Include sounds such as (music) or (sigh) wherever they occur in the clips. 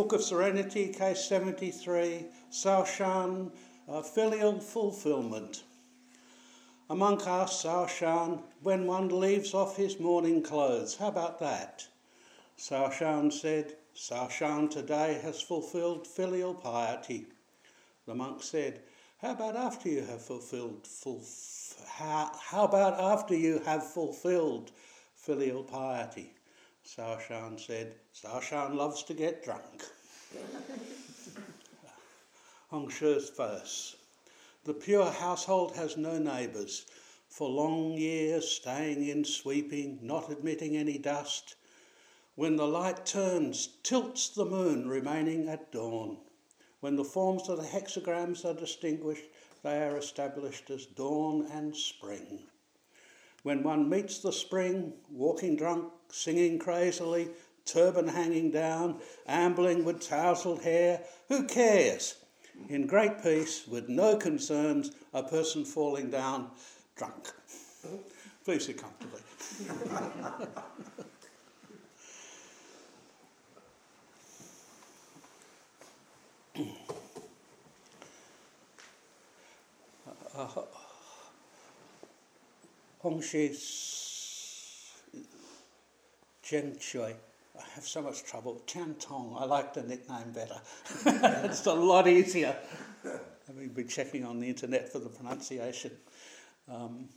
Book of Serenity, case 73, Cao Shan, uh, filial fulfillment. A monk asked Cao Shan when one leaves off his morning clothes. How about that? Cao Shan said, Sao Shan today has fulfilled filial piety. The monk said, How about after you have fulfilled how, how about after you have fulfilled filial piety? Cao Shan said, Caoshan loves to get drunk. Hongzhi's verse. The pure household has no neighbours. For long years, staying in, sweeping, not admitting any dust. When the light turns, tilts the moon, remaining at dawn. When the forms of the hexagrams are distinguished, they are established as dawn and spring. When one meets the spring, walking drunk, singing crazily, turban hanging down, ambling with tousled hair, who cares? In great peace, with no concerns, a person falling down drunk. Please sit comfortably. (coughs) uh, Hongzhi's Zhengjue. I have so much trouble. Tian Tong, I like the nickname better. (laughs) it's a lot easier. Having been checking on the internet for the pronunciation. Um,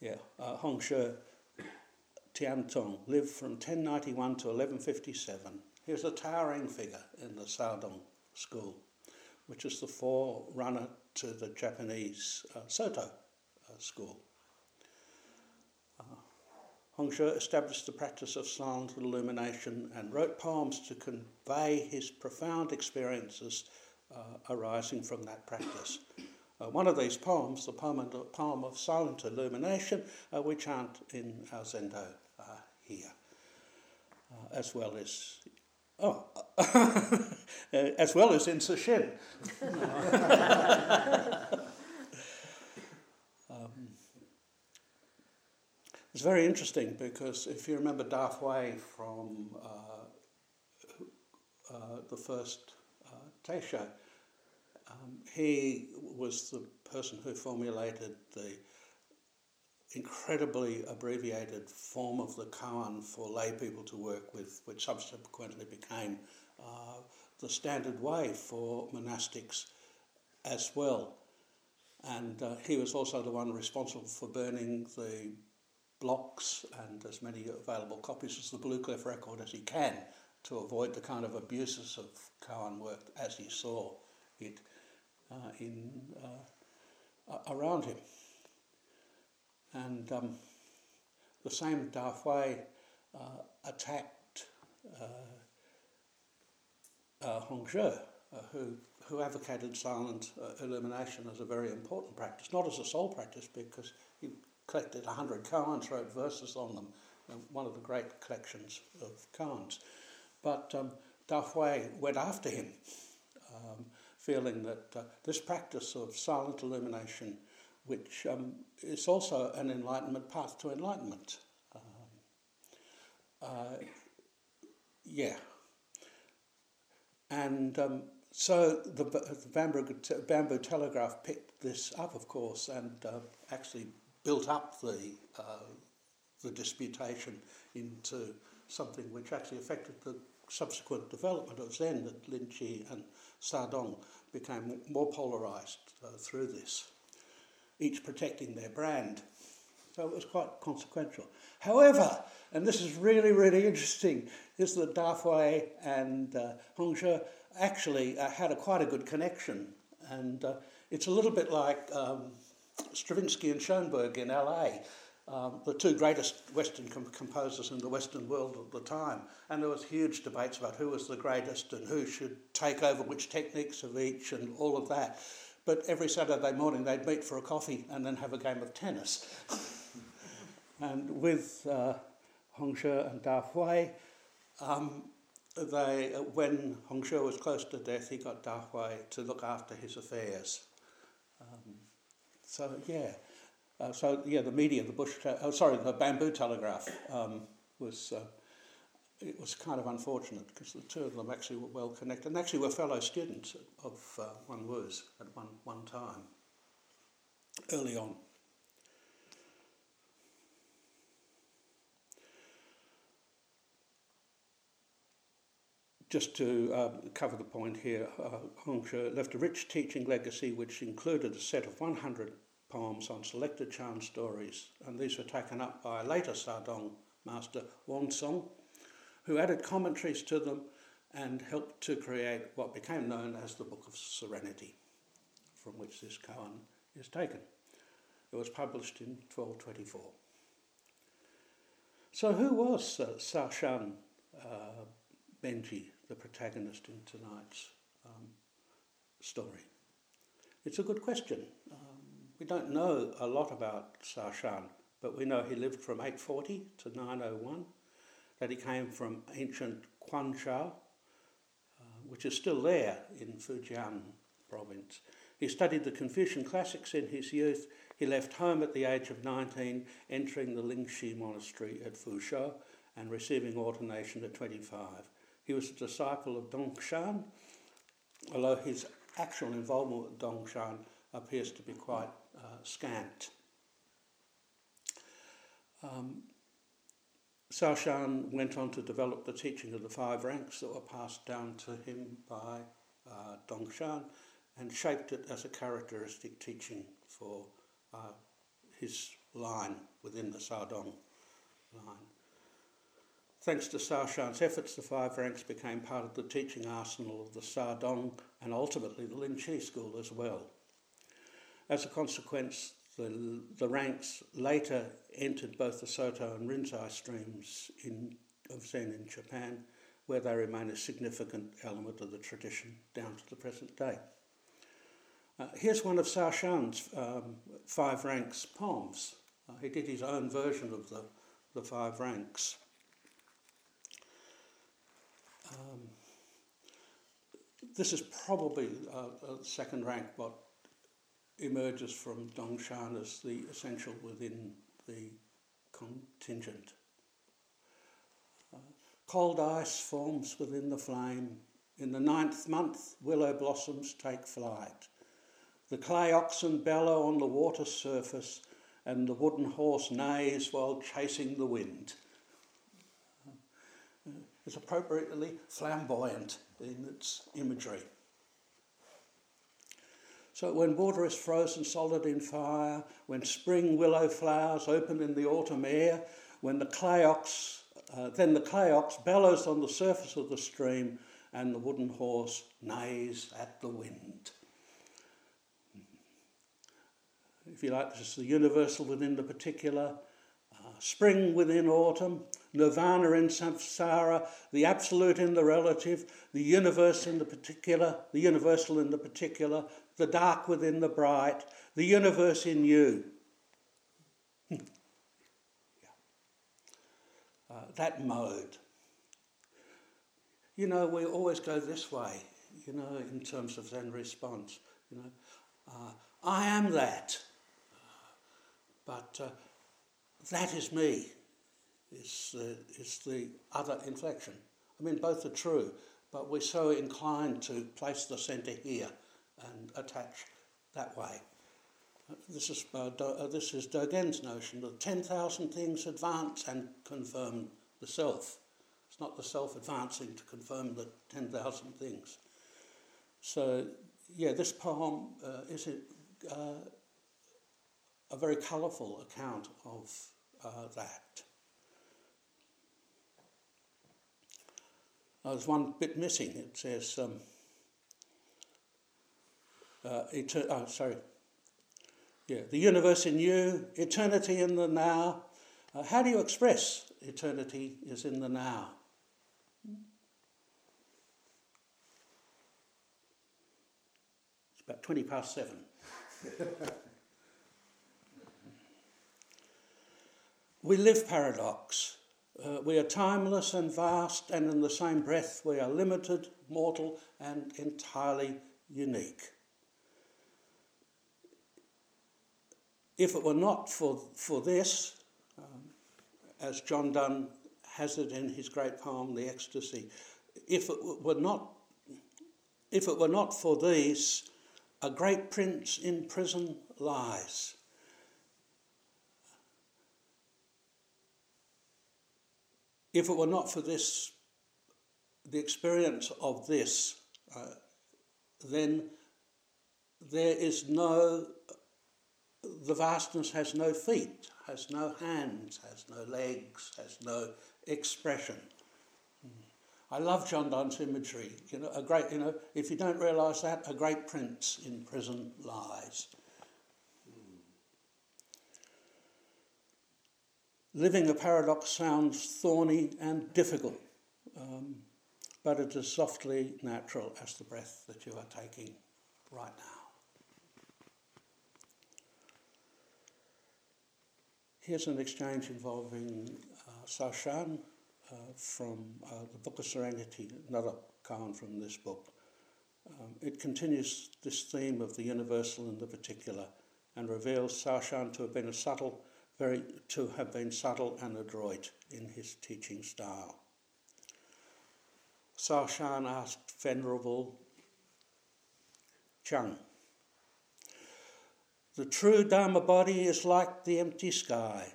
yeah, uh, Hong Tian Tong lived from 1091 to 1157. He was a towering figure in the Caodong school, which is the forerunner to the Japanese uh, Soto uh, school. Hongzhi established the practice of silent illumination and wrote poems to convey his profound experiences uh, arising from that practice. Uh, one of these poems, the poem, poem of silent illumination, uh, we chant in our zendo uh, here, uh, as well as oh, (laughs) as well as in Sesshin. (laughs) it's very interesting because if you remember Da Hui from uh, uh, the first uh, um, he was the person who formulated the incredibly abbreviated form of the koan for lay people to work with, which subsequently became uh, the standard way for monastics as well. And uh, he was also the one responsible for burning the blocks and as many available copies as the Blue Cliff record as he can to avoid the kind of abuses of koan work as he saw it uh, in uh, around him. And um, the same Da Hui uh, attacked uh, uh, Hongzhi, uh, who, who advocated silent uh, illumination as a very important practice, not as a sole practice, because he collected 100 koans, wrote verses on them, one of the great collections of koans. But um, went after him, um, feeling that uh, this practice of silent illumination, which um, is also an enlightenment path to enlightenment. Um, uh, yeah. And um, so the, the bamboo, bamboo telegraph picked this up, of course, and uh, actually built up the, uh, the disputation into something which actually affected the subsequent development of Zen, that Lin Chi and Caodong became more polarized uh, through this, each protecting their brand. So it was quite consequential. However, and this is really, really interesting, is that Da Hui and uh, actually uh, had a quite a good connection. And uh, it's a little bit like um, Stravinsky and Schoenberg in LA, um, the two greatest Western com- composers in the Western world at the time. And there was huge debates about who was the greatest and who should take over which techniques of each and all of that. But every Saturday morning they'd meet for a coffee and then have a game of tennis. (laughs) and with uh, Hongzhi and Da Hui, um, they, when Hongzhi was close to death, he got Da Hui to look after his affairs. So yeah, uh, so yeah, the media, the bush, te- oh, sorry, the bamboo telegraph um, was uh, it was kind of unfortunate because the two of them actually were well connected and actually were fellow students of uh, One Wus at one, one time, early on. Just to uh, cover the point here, uh, Hongzhi left a rich teaching legacy which included a set of 100 poems on selected Chan stories, and these were taken up by a later Caodong master, Wansong, who added commentaries to them and helped to create what became known as the Book of Serenity, from which this koan is taken. It was published in 1224. So, who was uh, Shan uh, Benji, the protagonist in tonight's um, story? It's a good question. Um, we don't know a lot about Shan, but we know he lived from 840 to 901 that he came from ancient Quanzhou, uh, which is still there in Fujian province. He studied the Confucian classics in his youth. He left home at the age of 19, entering the Lingxi monastery at Fuzhou and receiving ordination at 25. He was a disciple of Dongshan, although his actual involvement with Dongshan appears to be quite uh, scant. Um, went on to develop the teaching of the five ranks that were passed down to him by uh, Dongshan and shaped it as a characteristic teaching for uh, his line within the Caodong line. Thanks to Shan's efforts, the five ranks became part of the teaching arsenal of the Caodong and ultimately the Lin Chi school as well. As a consequence, the, the ranks later entered both the Soto and Rinzai streams in, of Zen in Japan, where they remain a significant element of the tradition down to the present day. Uh, here's one of Cao Shan's um, five ranks poems. Uh, he did his own version of the, the five ranks. Um, this is probably uh, a second rank, but emerges from Dongshan as the essential within the contingent. Uh, cold ice forms within the flame. In the ninth month, willow blossoms take flight. The clay oxen bellow on the water surface, and the wooden horse neighs while chasing the wind. It's appropriately flamboyant in its imagery. So when water is frozen solid in fire, when spring willow flowers open in the autumn air, when the clay ox, uh, then the clay ox bellows on the surface of the stream, and the wooden horse neighs at the wind. If you like, this is the universal within the particular, uh, spring within autumn, nirvana in samsara, the absolute in the relative, the universe in the particular, the universal in the particular, the dark within the bright, the universe in you. Hmm. yeah. uh, that mode. You know, we always go this way, you know, in terms of Zen response. You know, uh, I am that, but uh, that is me, is, uh, is the other inflection. I mean, both are true, but we're so inclined to place the centre here and attach that way. This is, uh, Do, uh, this is Dogen's notion that 10,000 things advance and confirm the self. It's not the self advancing to confirm the 10,000 things. So, yeah, this poem uh, is a, uh, a very colourful account of uh, there's one bit missing. It says, um, uh, eter- oh, sorry. Yeah, the universe in you, eternity in the now. Uh, how do you express eternity is in the now? It's about 20 past seven. (laughs) we live paradox. Uh, we are timeless and vast, and in the same breath, we are limited, mortal, and entirely unique. If it were not for, for this, um, as John Donne has it in his great poem, The Ecstasy. If it were not, if it were not for these, a great prince in prison lies. If it were not for this, the experience of this, uh, then there is no, the vastness has no feet, has no hands, has no legs, has no expression. I love John Donne's imagery. You know, a great, you know, if you don't realise that, a great prince in prison lies. Living a paradox sounds thorny and difficult, um, but it is softly natural as the breath that you are taking right now. Here's an exchange involving uh, Cao Shan uh, from uh, the Book of Serenity, another koan from this book. Um, it continues this theme of the universal and the particular and reveals Cao Shan to have been a subtle, very to have been subtle and adroit in his teaching style. Cao Shan asked Venerable Chung, the true Dharma body is like the empty sky.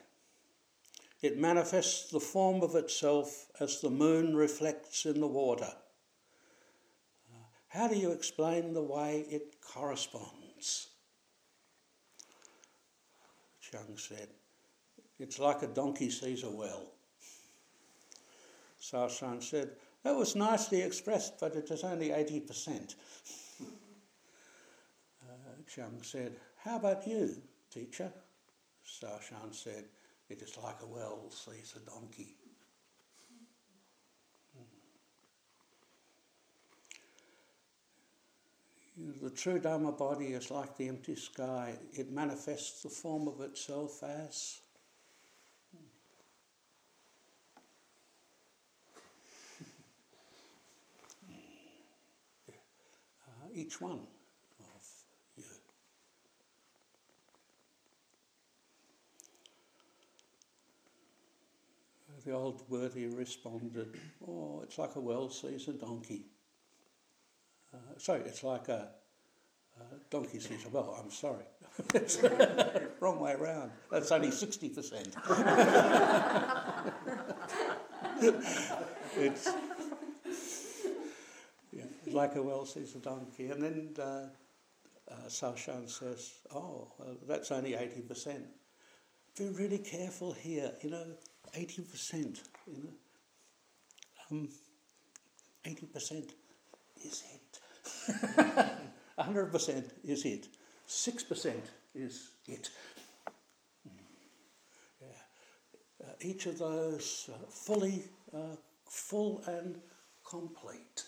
It manifests the form of itself as the moon reflects in the water. How do you explain the way it corresponds? Chung said, It's like a donkey sees a well. Cao said, That was nicely expressed, but it is only 80%. (laughs) uh, Chung said, How about you, teacher? Cao said, it is like a well sees a donkey. The true Dharma body is like the empty sky. It manifests the form of itself as each one. the old worthy responded, Oh, it's like a well sees a donkey. Uh, sorry, it's like a, a donkey sees a well. I'm sorry. (laughs) Wrong way around. That's only 60%. (laughs) it's, like a well sees a donkey. And then uh, uh, Cao Shan says, Oh, well, that's only 80%. Be really careful here, you know 80%, you know, um, 80% is it. (laughs) 100% is it. 6% is it. Yeah. Uh, each of those uh, fully, uh, full and complete.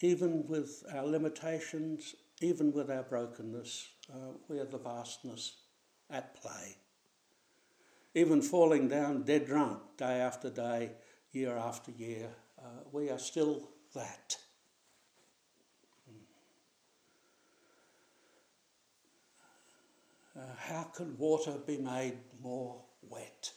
Even with our limitations, even with our brokenness, uh, we are the vastness at play. Even falling down dead drunk day after day, year after year, uh, we are still that. Uh, how can water be made more wet?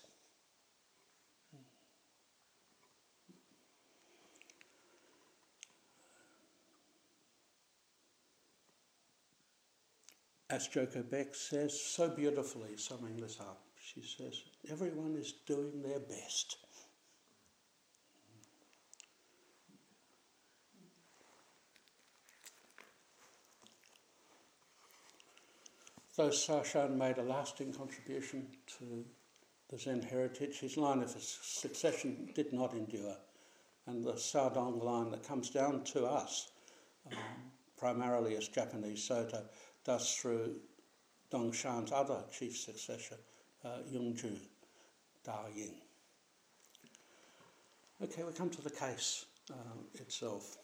As Joko Beck says so beautifully, summing this up, she says, everyone is doing their best. Though Cao Shan made a lasting contribution to the Zen heritage, his line of succession did not endure, and the Caodong line that comes down to us, um, primarily as Japanese Soto, thus through Dongshan's other chief successor, uh, Yongzhu Da Ying. Okay, we come to the case uh, itself.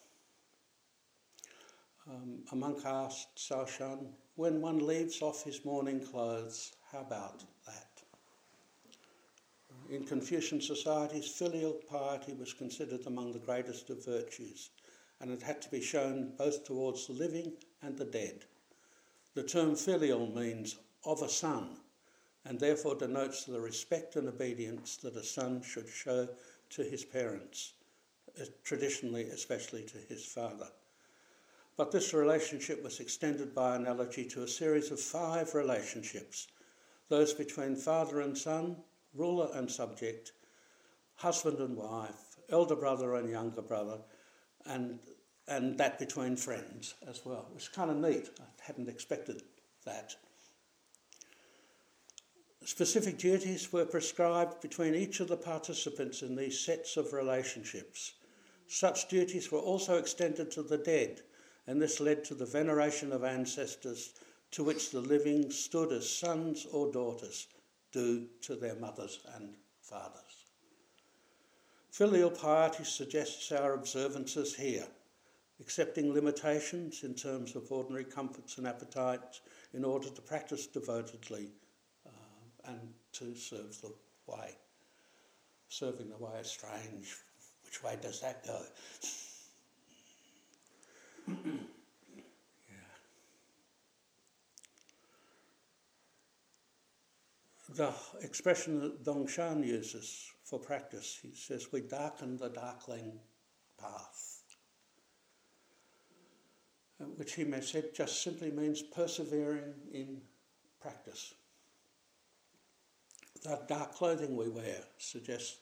Um, a monk asked Cao Shan, when one leaves off his mourning clothes, how about that? In Confucian societies, filial piety was considered among the greatest of virtues, and it had to be shown both towards the living and the dead. The term filial means of a son, and therefore denotes the respect and obedience that a son should show to his parents, uh, traditionally, especially to his father. But this relationship was extended by analogy to a series of five relationships those between father and son, ruler and subject, husband and wife, elder brother and younger brother, and, and that between friends as well. It was kind of neat. I hadn't expected that. Specific duties were prescribed between each of the participants in these sets of relationships. Such duties were also extended to the dead, and this led to the veneration of ancestors to which the living stood as sons or daughters do to their mothers and fathers. Filial piety suggests our observances here, accepting limitations in terms of ordinary comforts and appetites in order to practice devotedly uh, and to serve the way. Serving the way is strange. Which way does that go? (coughs) the expression that Dongshan uses for practice, he says, we darken the darkling path. Uh, which he may have said just simply means persevering in practice. The dark clothing we wear suggests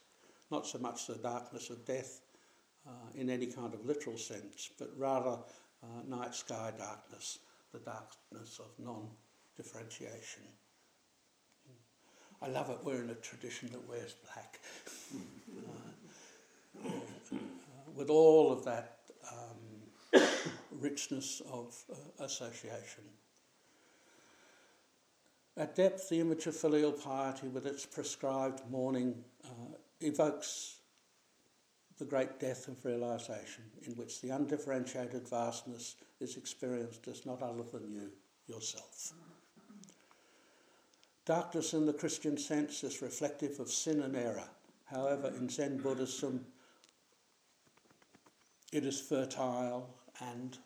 not so much the darkness of death uh, in any kind of literal sense, but rather uh, night sky darkness, the darkness of non differentiation. I love it. We're in a tradition that wears black. (laughs) uh, uh, with all of that richness of uh, association. At depth, the image of filial piety, with its prescribed mourning, uh, evokes the great death of realization, in which the undifferentiated vastness is experienced as not other than you, yourself. Darkness in the Christian sense is reflective of sin and error. However, in Zen Buddhism, it is fertile and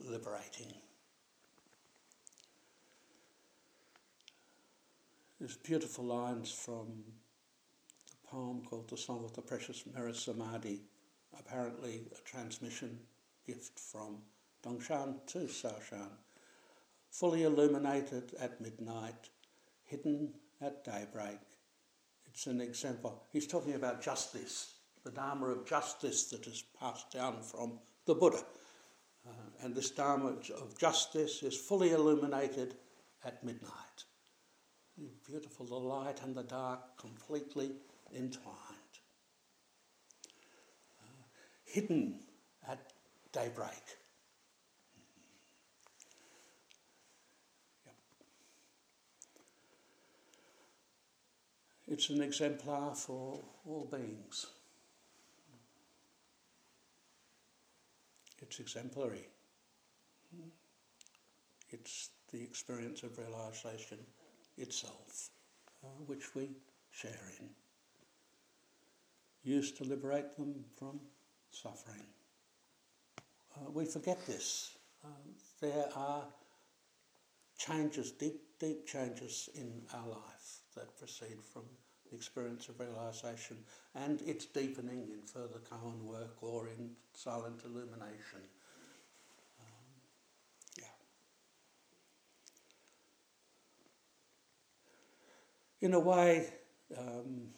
liberating. There's beautiful lines from the poem called The Song of the Precious Mirror Samadhi, apparently a transmission gift from Dongshan to Caoshan. Fully illuminated at midnight, hidden at daybreak. It's an example. He's talking about justice, the Dharma of justice that is passed down from the Buddha. And this Dharma of justice is fully illuminated at midnight. Beautiful, the light and the dark completely entwined. Uh, hidden at daybreak. It's an exemplar for all beings. It's exemplary. It's the experience of realization itself, uh, which we share in. Used to liberate them from suffering. Uh, we forget this. Uh, there are changes, deep, deep changes in our life that proceed from the experience of realization and its deepening in further koan work or in silent illumination. In a way, um,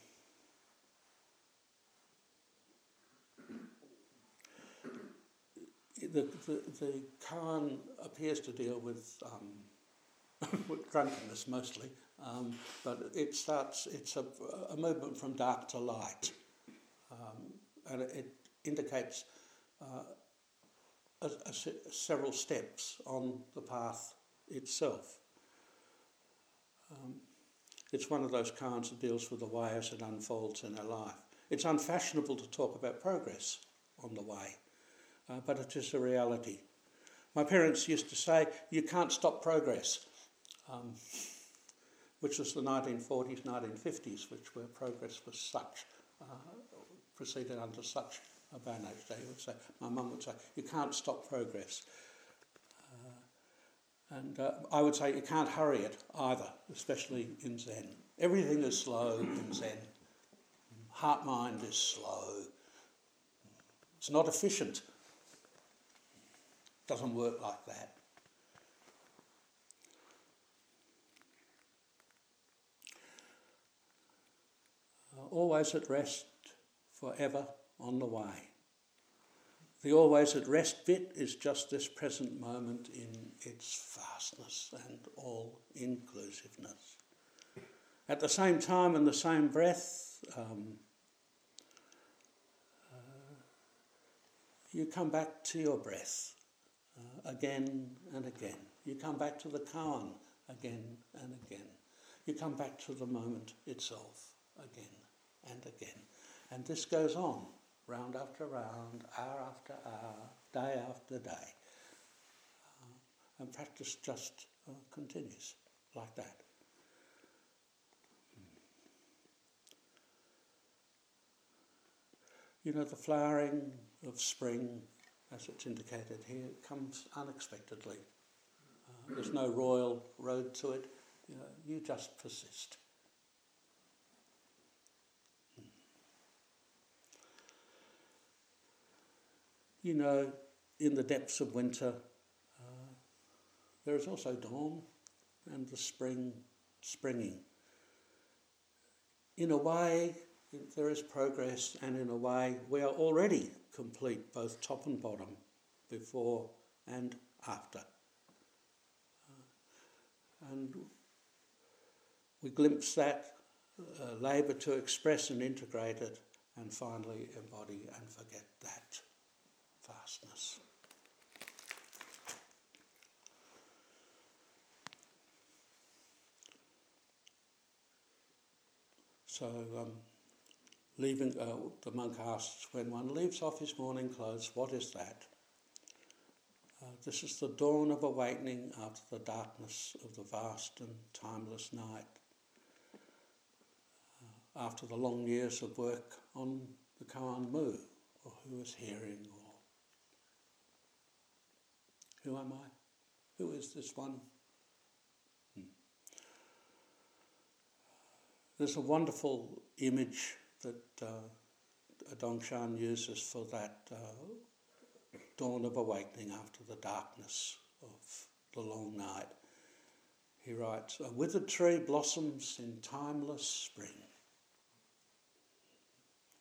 the, the, the koan appears to deal with, um, (laughs) with drunkenness mostly, um, but it starts, it's a, a, movement from dark to light. Um, and it, indicates uh, a, a, several steps on the path itself. Um, it's one of those koans that deals with the way as it unfolds in our life. It's unfashionable to talk about progress on the way, uh, but it is a reality. My parents used to say, you can't stop progress. Um, which was the 1940s, 1950s, which where progress was such, uh, proceeded under such a badinage. They would say, my mum would say, you can't stop progress. And uh, I would say you can't hurry it either, especially in Zen. Everything is slow in Zen. Heart mind is slow. It's not efficient. Doesn't work like that. Always at rest, forever on the way. The always at rest bit is just this present moment in its vastness and all inclusiveness. At the same time, in the same breath, um, uh, you come back to your breath uh, again and again. You come back to the koan again and again. You come back to the moment itself again and again. And this goes on round after round, hour after hour, day after day. Uh, and practice just uh, continues like that. You know, the flowering of spring, as it's indicated here, comes unexpectedly. Uh, there's no royal road to it. You, know, you just persist. You know, in the depths of winter, uh, there is also dawn and the spring springing. In a way, there is progress, and in a way, we are already complete, both top and bottom, before and after. Uh, and we glimpse that, uh, labour to express and integrate it, and finally embody and forget that vastness. So, um, leaving, uh, the monk asks, when one leaves off his morning clothes, what is that? Uh, this is the dawn of awakening after the darkness of the vast and timeless night. Uh, after the long years of work on the Koan Mu, or who is hearing, or who am I? Who is this one? Hmm. There's a wonderful image that uh, Dongshan uses for that uh, dawn of awakening after the darkness of the long night. He writes, A withered tree blossoms in timeless spring.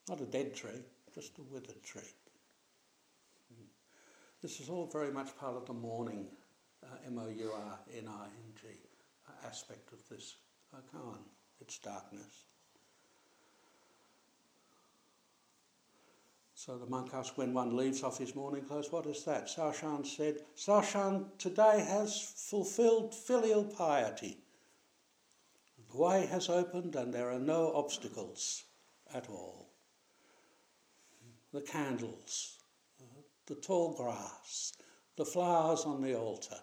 Not a dead tree, just a withered tree. This is all very much part of the mourning, uh, M-O-U-R-N-I-N-G, uh, aspect of this uh, koan, its darkness. So the monk asked when one leaves off his mourning clothes, what is that? Caoshan said, Caoshan today has fulfilled filial piety. The way has opened and there are no obstacles at all. The candles, the tall grass, the flowers on the altar,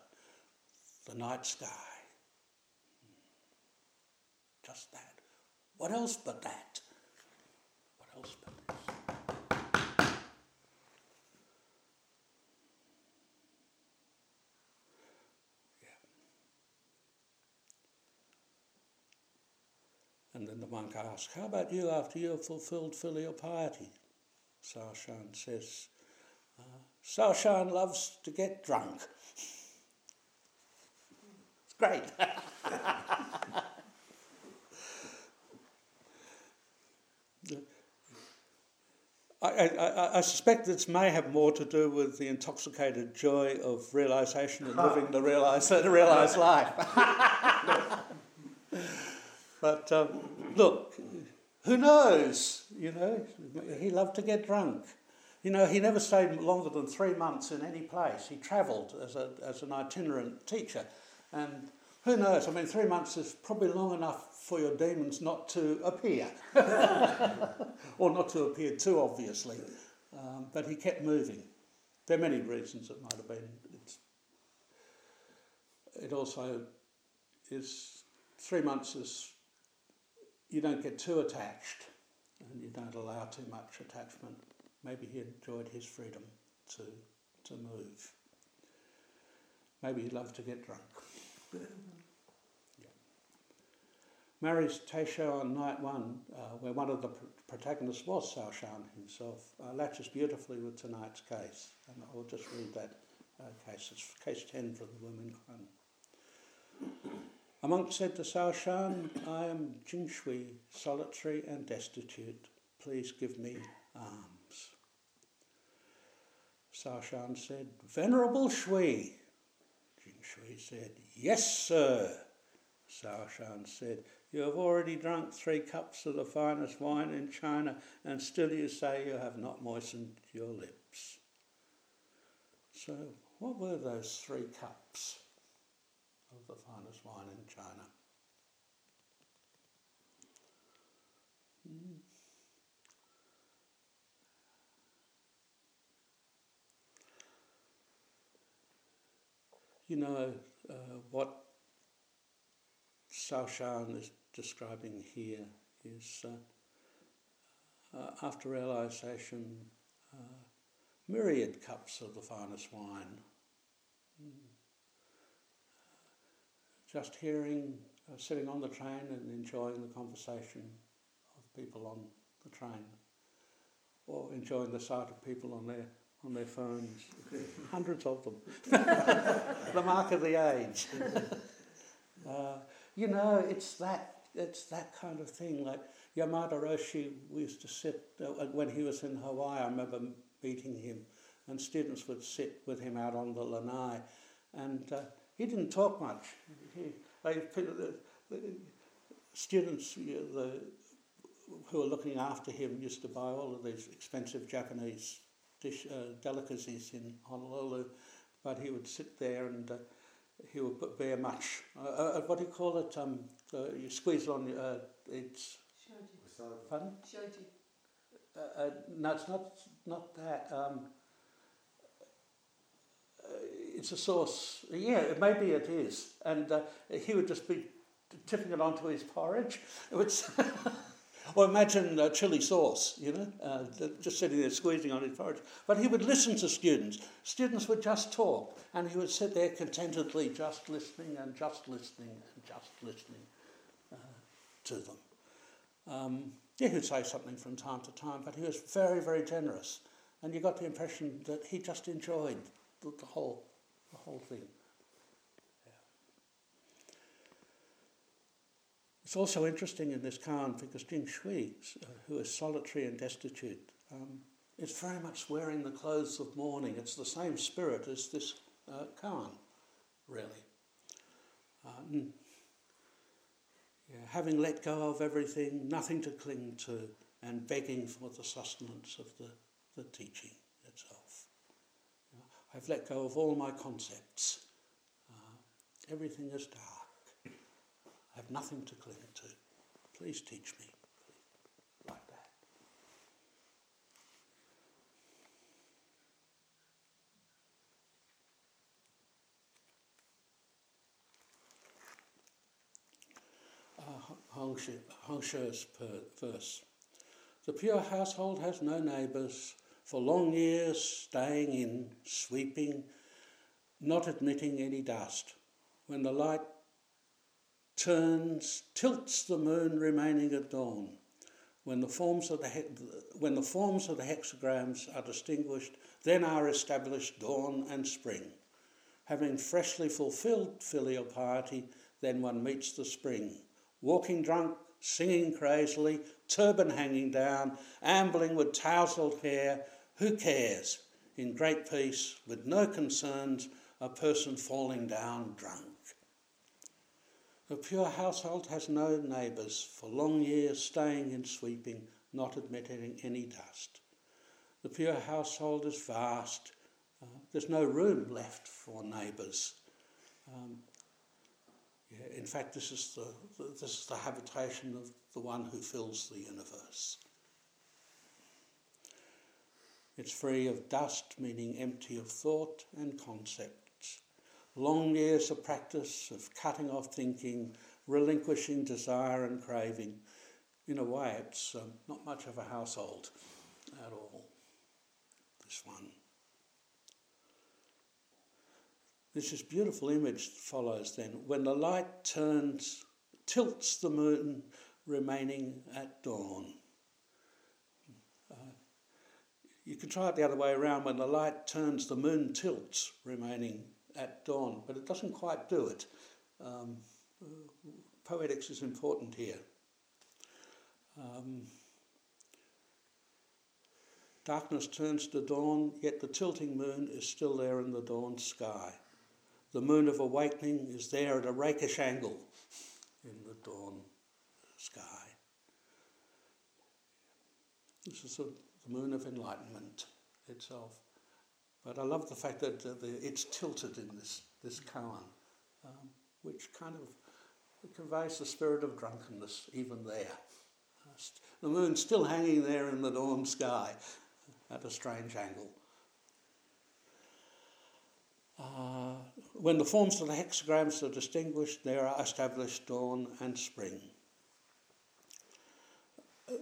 the night sky. Just that. What else but that? What else but this? Yeah. And then the monk asks, How about you after you have fulfilled filial piety? Caoshan says, Caoshan loves to get drunk. It's great. (laughs) I, I, I, suspect this may have more to do with the intoxicated joy of realization and living the realized, the (laughs) realized life. (laughs) but um, look, who knows? You know, he loved to get drunk. You know, he never stayed longer than three months in any place. He travelled as, a, as an itinerant teacher. And who knows? I mean, three months is probably long enough for your demons not to appear. (laughs) or not to appear too obviously. Um, but he kept moving. There are many reasons it might have been. It's, it also is three months is you don't get too attached and you don't allow too much attachment Maybe he enjoyed his freedom to, to move. Maybe he loved to get drunk. (laughs) yeah. Mary's Teisho on night one, uh, where one of the pr- protagonists was Cao Shan himself, uh, latches beautifully with tonight's case. And I'll just read that uh, case. It's case 10 for the women. A monk said to Cao Shan, I am Jing Shui, solitary and destitute. Please give me alms. Cao Shan said, Venerable Shui. Jing Shui said, Yes, sir. Cao Shan said, You have already drunk three cups of the finest wine in China, and still you say you have not moistened your lips. So, what were those three cups? of the finest wine in China. You know uh, what Cao Shan is describing here is uh, uh, after realization, uh, myriad cups of the finest wine. Mm just hearing, uh, sitting on the train and enjoying the conversation of people on the train, or enjoying the sight of people on their on their phones, (laughs) hundreds of them. (laughs) the mark of the age. (laughs) uh, you know, it's that it's that kind of thing. Like Yamada Roshi, we used to sit uh, when he was in Hawaii. I remember meeting him, and students would sit with him out on the lanai, and uh, he didn't talk much. He, they, the, the students the, who were looking after him used to buy all of these expensive Japanese dish, uh, delicacies in Honolulu, but he would sit there and uh, he would put bear much. Uh, uh, what do you call it? Um, you squeeze on uh, it's. Shoji. Pardon? Shoji. Uh, uh, no, it's not not that. Um, it's a source. Yeah, maybe it is. And uh, he would just be tipping it onto his porridge. (laughs) Which, (laughs) or imagine uh, chili sauce, you know, uh, just sitting there squeezing on his porridge. But he would listen to students. Students would just talk, and he would sit there contentedly, just listening and just listening and just listening uh, to them. Um, yeah, he'd say something from time to time, but he was very, very generous. And you got the impression that he just enjoyed the, the whole the whole thing. It's also interesting in this koan because Jing Shui, uh, who is solitary and destitute, um, is very much wearing the clothes of mourning. It's the same spirit as this uh, koan, really. Um, yeah, having let go of everything, nothing to cling to, and begging for the sustenance of the, the teaching. Itself. I've let go of all my concepts. Uh, everything is dark. I have nothing to cling to. Please teach me. Like that. Uh, Hongzhi's verse. The pure household has no neighbours for long years staying in, sweeping, not admitting any dust. When the light turns, tilts the moon remaining at dawn. When the forms of the, he- when the forms of the hexagrams are distinguished, then are established dawn and spring. Having freshly fulfilled filial piety, then one meets the spring. Walking drunk, singing crazily, turban hanging down, ambling with tousled hair, who cares? In great peace, with no concerns, a person falling down drunk. The pure household has no neighbours, for long years staying and sweeping, not admitting any dust. The pure household is vast. Uh, there's no room left for neighbours. Um, yeah, in fact, this is the, this is the habitation of the one who fills the universe. It's free of dust, meaning empty of thought and concepts. Long years of practice of cutting off thinking, relinquishing desire and craving. In a way, it's um, not much of a household at all, this one. This is beautiful image that follows then. When the light turns, tilts the moon, remaining at dawn. Uh, you can try it the other way around. When the light turns, the moon tilts, remaining at dawn, but it doesn't quite do it. Um, poetics is important here. Um, darkness turns to dawn, yet the tilting moon is still there in the dawn sky. The moon of awakening is there at a rakish angle in the dawn sky. This is a, the moon of enlightenment itself. But I love the fact that uh, the, it's tilted in this, this koan, um, which kind of conveys the spirit of drunkenness even there. The moon's still hanging there in the dawn sky at a strange angle. Uh, when the forms of the hexagrams are distinguished, there are established dawn and spring. Uh,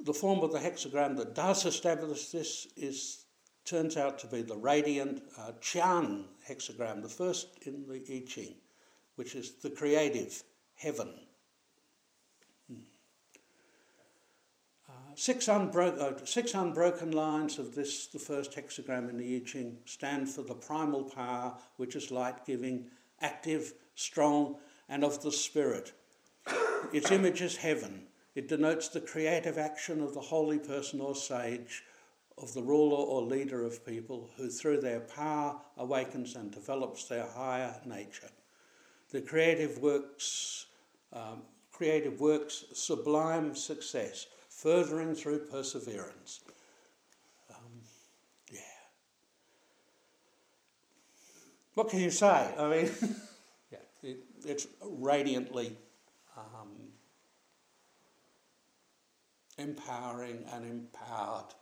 the form of the hexagram that does establish this is turns out to be the radiant uh, Qian hexagram, the first in the I Ching, which is the creative heaven. six, unbro- uh, six unbroken lines of this, the first hexagram in the I Ching, stand for the primal power, which is light giving, active, strong, and of the spirit. Its image is heaven. It denotes the creative action of the holy person or sage, of the ruler or leader of people, who through their power awakens and develops their higher nature. The creative works, um, creative works sublime success furthering through perseverance. Um, yeah. What can you say? I mean, (laughs) yeah, it, it's radiantly um, empowering and empowered.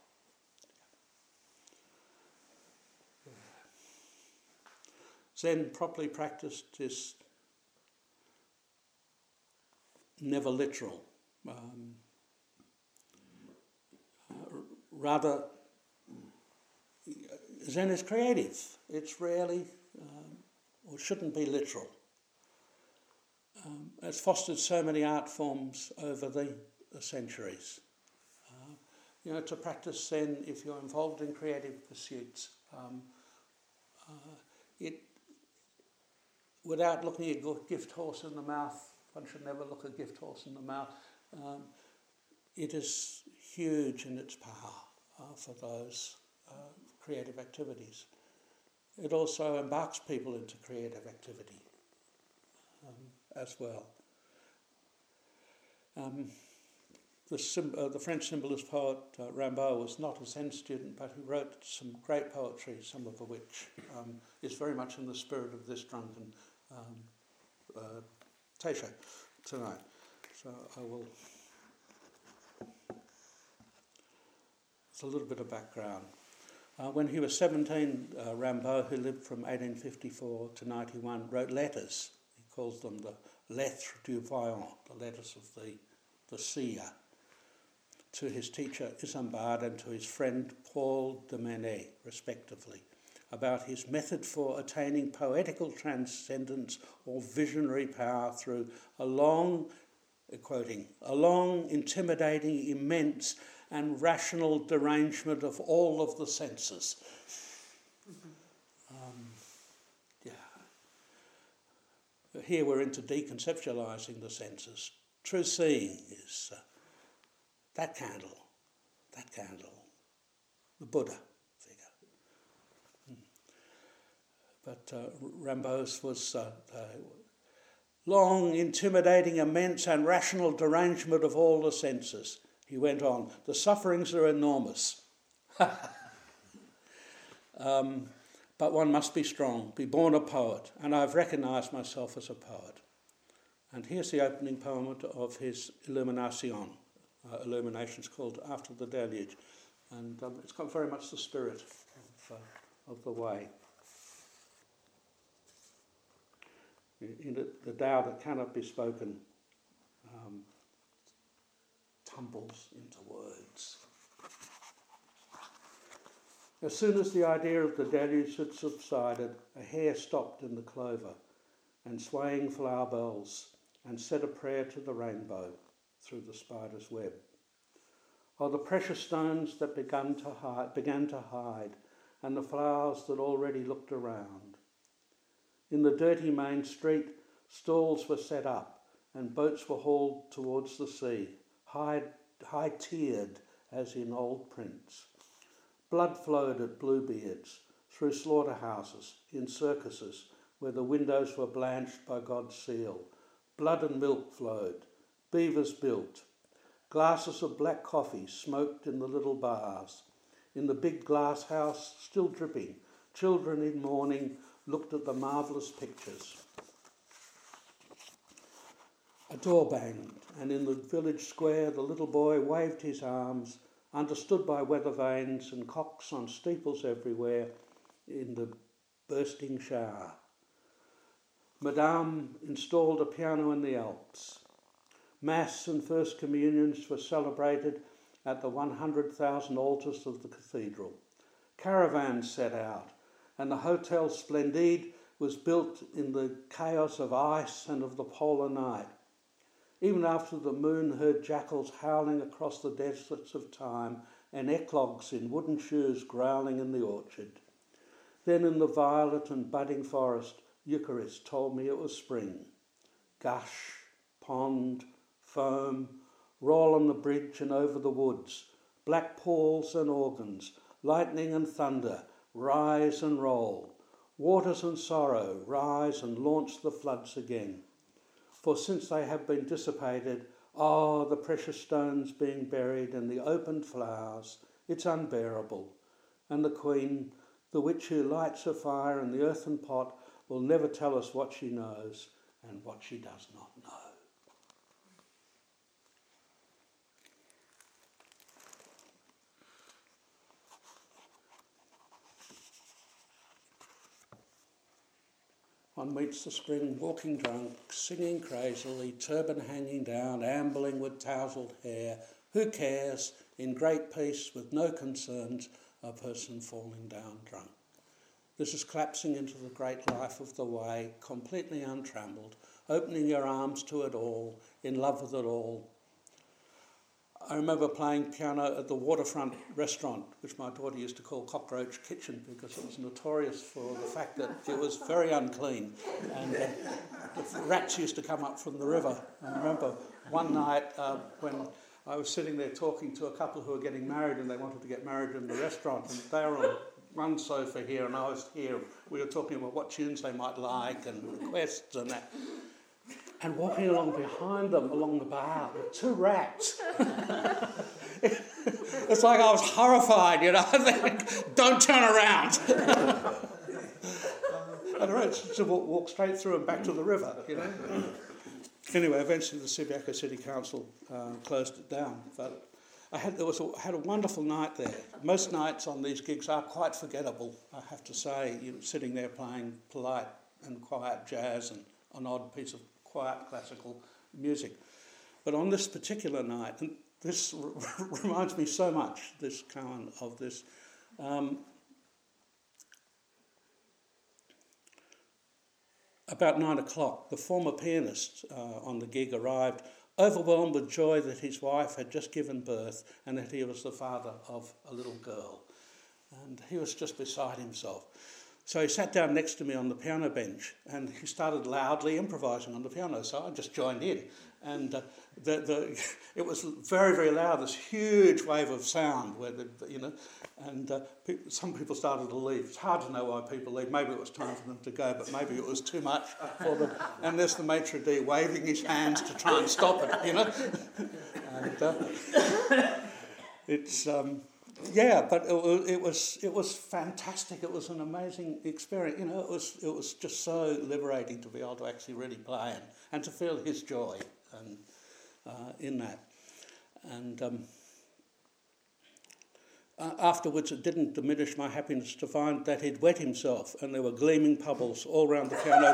Zen properly practiced is never literal. Um, rather, Zen is creative. It's rarely, um, or shouldn't be literal. Um, it's fostered so many art forms over the, the centuries. Uh, you know, to practice Zen, if you're involved in creative pursuits, um, uh, it, without looking a gift horse in the mouth, one should never look a gift horse in the mouth. Um, it is huge in its power uh, for those uh, creative activities. It also embarks people into creative activity um, as well. Um, the, sim- uh, the, French symbolist poet uh, Rimbaud was not a Zen student, but he wrote some great poetry, some of which um, is very much in the spirit of this drunken um, uh, Teisho tonight. So I will It's a little bit of background. Uh, when he was 17, uh, who lived from 1854 to 91, wrote letters. He calls them the Lettres du Voyant, the letters of the, the seer, to his teacher Izambard and to his friend Paul Demeny, respectively, about his method for attaining poetical transcendence or visionary power through a long, quoting, a long, intimidating, immense, and rational derangement of all of the senses. Um, yeah. Here we're into deconceptualizing the senses. True seeing is uh, that candle, that candle, the Buddha figure. Hmm. But uh, was uh, long, intimidating, immense, and rational derangement of all the senses. He went on, the sufferings are enormous. (laughs) um, but one must be strong, be born a poet, and I've recognized myself as a poet. And here's the opening poem of his Illumination. Uh, illuminations called After the Deluge. And um, it's got very much the spirit of, uh, of the way. In the, Tao that cannot be spoken, um, tumbles into words. As soon as the idea of the deluge had subsided, a hare stopped in the clover, and swaying flower bells and said a prayer to the rainbow through the spider's web. Oh, the precious stones that began to hide, began to hide, and the flowers that already looked around. In the dirty main street, stalls were set up, and boats were hauled towards the sea, high, high tiered as in old prints. Blood flowed at Bluebeard's, through slaughterhouses, in circuses, where the windows were blanched by God's seal. Blood and milk flowed. Beavers built. Glasses of black coffee smoked in the little bars. In the big glass house, still dripping, children in mourning looked at the marvellous pictures. A door banged, and in the village square the little boy waved his arms, understood by weather vanes and cocks on steeples everywhere, in the bursting shower. Madame installed a piano in the Alps. Mass and First Communions were celebrated at the 100,000 altars of the cathedral. Caravans set out, and the Hotel Splendide was built in the chaos of ice and of the polar night. Even after the moon heard jackals howling across the deserts of time and eclogues in wooden shoes growling in the orchard. Then in the violet and budding forest, Eucharis told me it was spring. Gush, pond, foam, roll on the bridge and over the woods, black pools and organs, lightning and thunder, rise and roll. Waters and sorrow, rise and launch the floods again. For since they have been dissipated, ah, the precious stones being buried and the opened flowers, it's unbearable. And the Queen, the witch who lights a fire in the earthen pot, will never tell us what she knows and what she does not know. One meets the spring walking drunk, singing crazily, turban hanging down, ambling with tousled hair. Who cares? In great peace, with no concerns, a person falling down drunk. This is collapsing into the great life of the way, completely untrammeled, opening your arms to it all, in love with it all. I remember playing piano at the waterfront restaurant, which my daughter used to call Cockroach Kitchen because it was notorious for the fact that it was very unclean and uh, the rats used to come up from the river. I remember one night uh, when I was sitting there talking to a couple who were getting married and they wanted to get married in the restaurant and they were on one sofa here and I was here. We were talking about what tunes they might like and requests and that. And walking along behind them along the bar were two rats. it's like I was horrified, you know. (laughs) think, don't turn around. (laughs) and the rats just walk, walk straight through and back to the river, you know. anyway, eventually the Subiaco City Council uh, closed it down. But I had, there was a, had a wonderful night there. Most nights on these gigs are quite forgettable, I have to say. You know, sitting there playing polite and quiet jazz and an odd piece of quiet classical music. But on this particular night, and this (laughs) reminds me so much, this kind of this. Um, about nine o'clock, the former pianist uh, on the gig arrived overwhelmed with joy that his wife had just given birth and that he was the father of a little girl. And he was just beside himself. So he sat down next to me on the piano bench and he started loudly improvising on the piano. So I just joined in. And uh, the, the, (laughs) it was very, very loud, this huge wave of sound where, the, you know, and uh, some people started to leave. It's hard to know why people leave. Maybe it was time for them to go, but maybe it was too much for them. And there's the maitre d' waving his hands to try and stop it, you know. (laughs) and uh, (laughs) it's um, yeah, but it, it, was it was fantastic. It was an amazing experience. You know, it was it was just so liberating to be able to actually really play and, and to feel his joy and uh, in that. And um, uh, afterwards, it didn't diminish my happiness to find that he'd wet himself and there were gleaming puddles all round the piano (laughs)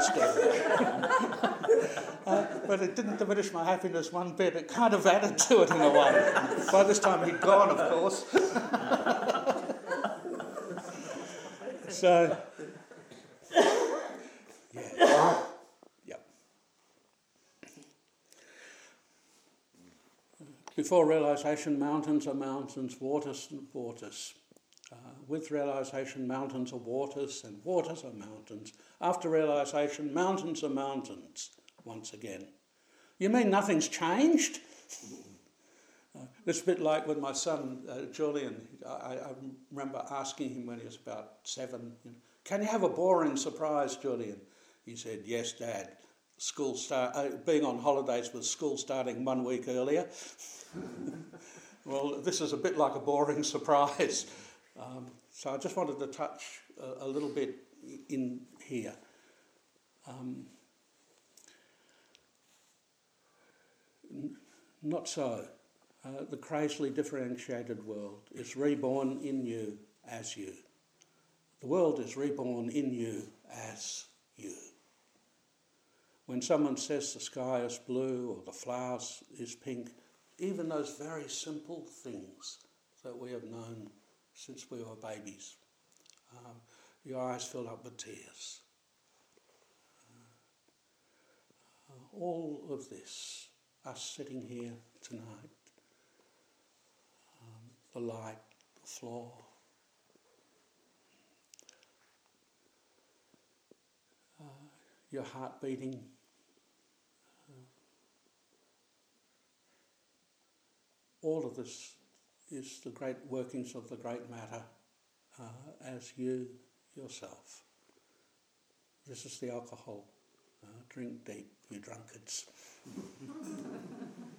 uh, but it didn't diminish my happiness one bit. It kind of added to it in a way. By this time, he'd gone, of course. (laughs) so, Before realization, mountains are mountains, waters and waters. Uh, with realization, mountains are waters and waters are mountains. After realization, mountains are mountains once again. You mean nothing's changed? (laughs) Uh, it's a bit like with my son uh, Julian. I, I, remember asking him when he was about seven, you know, "Can you have a boring surprise, Julian?" He said, "Yes, Dad." School start uh, being on holidays with school starting one week earlier. (laughs) well, this is a bit like a boring (laughs) surprise. Um, so I just wanted to touch a, a little bit in here. Um, n- not so. Uh, the crazily differentiated world is reborn in you as you. The world is reborn in you as you. When someone says the sky is blue or the flowers is pink, even those very simple things that we have known since we were babies, um, your eyes fill up with tears. Uh, all of this, us sitting here tonight, the light, the floor. Uh, your heart beating. All of this is the great workings of the great matter uh, as you yourself. This is the alcohol. Uh, drink deep, you drunkards. (laughs)